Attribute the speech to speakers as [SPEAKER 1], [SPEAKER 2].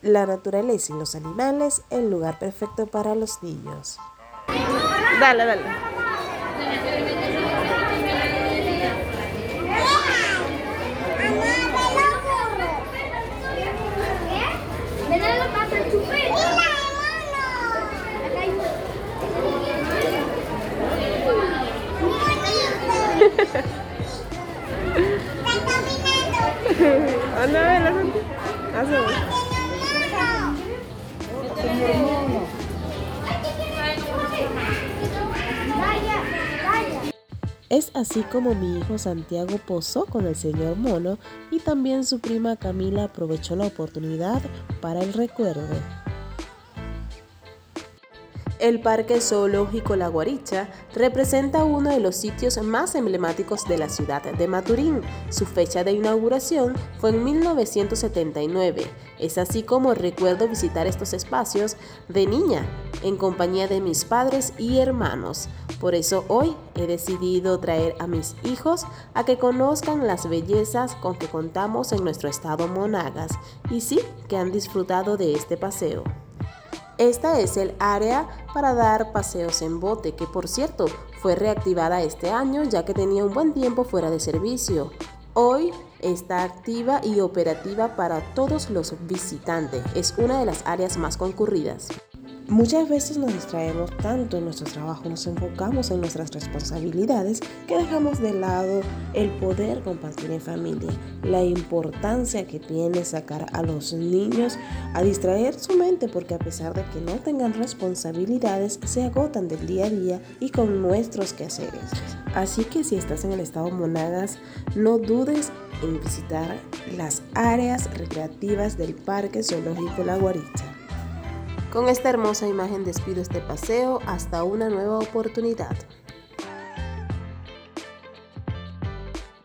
[SPEAKER 1] La naturaleza y los animales, el lugar perfecto para los niños.
[SPEAKER 2] Dale, dale. Anda a ver,
[SPEAKER 1] Es así como mi hijo Santiago posó con el señor Mono y también su prima Camila aprovechó la oportunidad para el recuerdo. El Parque Zoológico La Guaricha representa uno de los sitios más emblemáticos de la ciudad de Maturín. Su fecha de inauguración fue en 1979. Es así como recuerdo visitar estos espacios de niña, en compañía de mis padres y hermanos. Por eso hoy he decidido traer a mis hijos a que conozcan las bellezas con que contamos en nuestro estado Monagas y sí que han disfrutado de este paseo. Esta es el área para dar paseos en bote, que por cierto fue reactivada este año ya que tenía un buen tiempo fuera de servicio. Hoy está activa y operativa para todos los visitantes. Es una de las áreas más concurridas. Muchas veces nos distraemos tanto en nuestro trabajo, nos enfocamos en nuestras responsabilidades que dejamos de lado el poder compartir en familia, la importancia que tiene sacar a los niños a distraer su mente porque a pesar de que no tengan responsabilidades se agotan del día a día y con nuestros quehaceres. Así que si estás en el estado Monagas, no dudes en visitar las áreas recreativas del Parque Zoológico La Guaricha. Con esta hermosa imagen despido este paseo hasta una nueva oportunidad.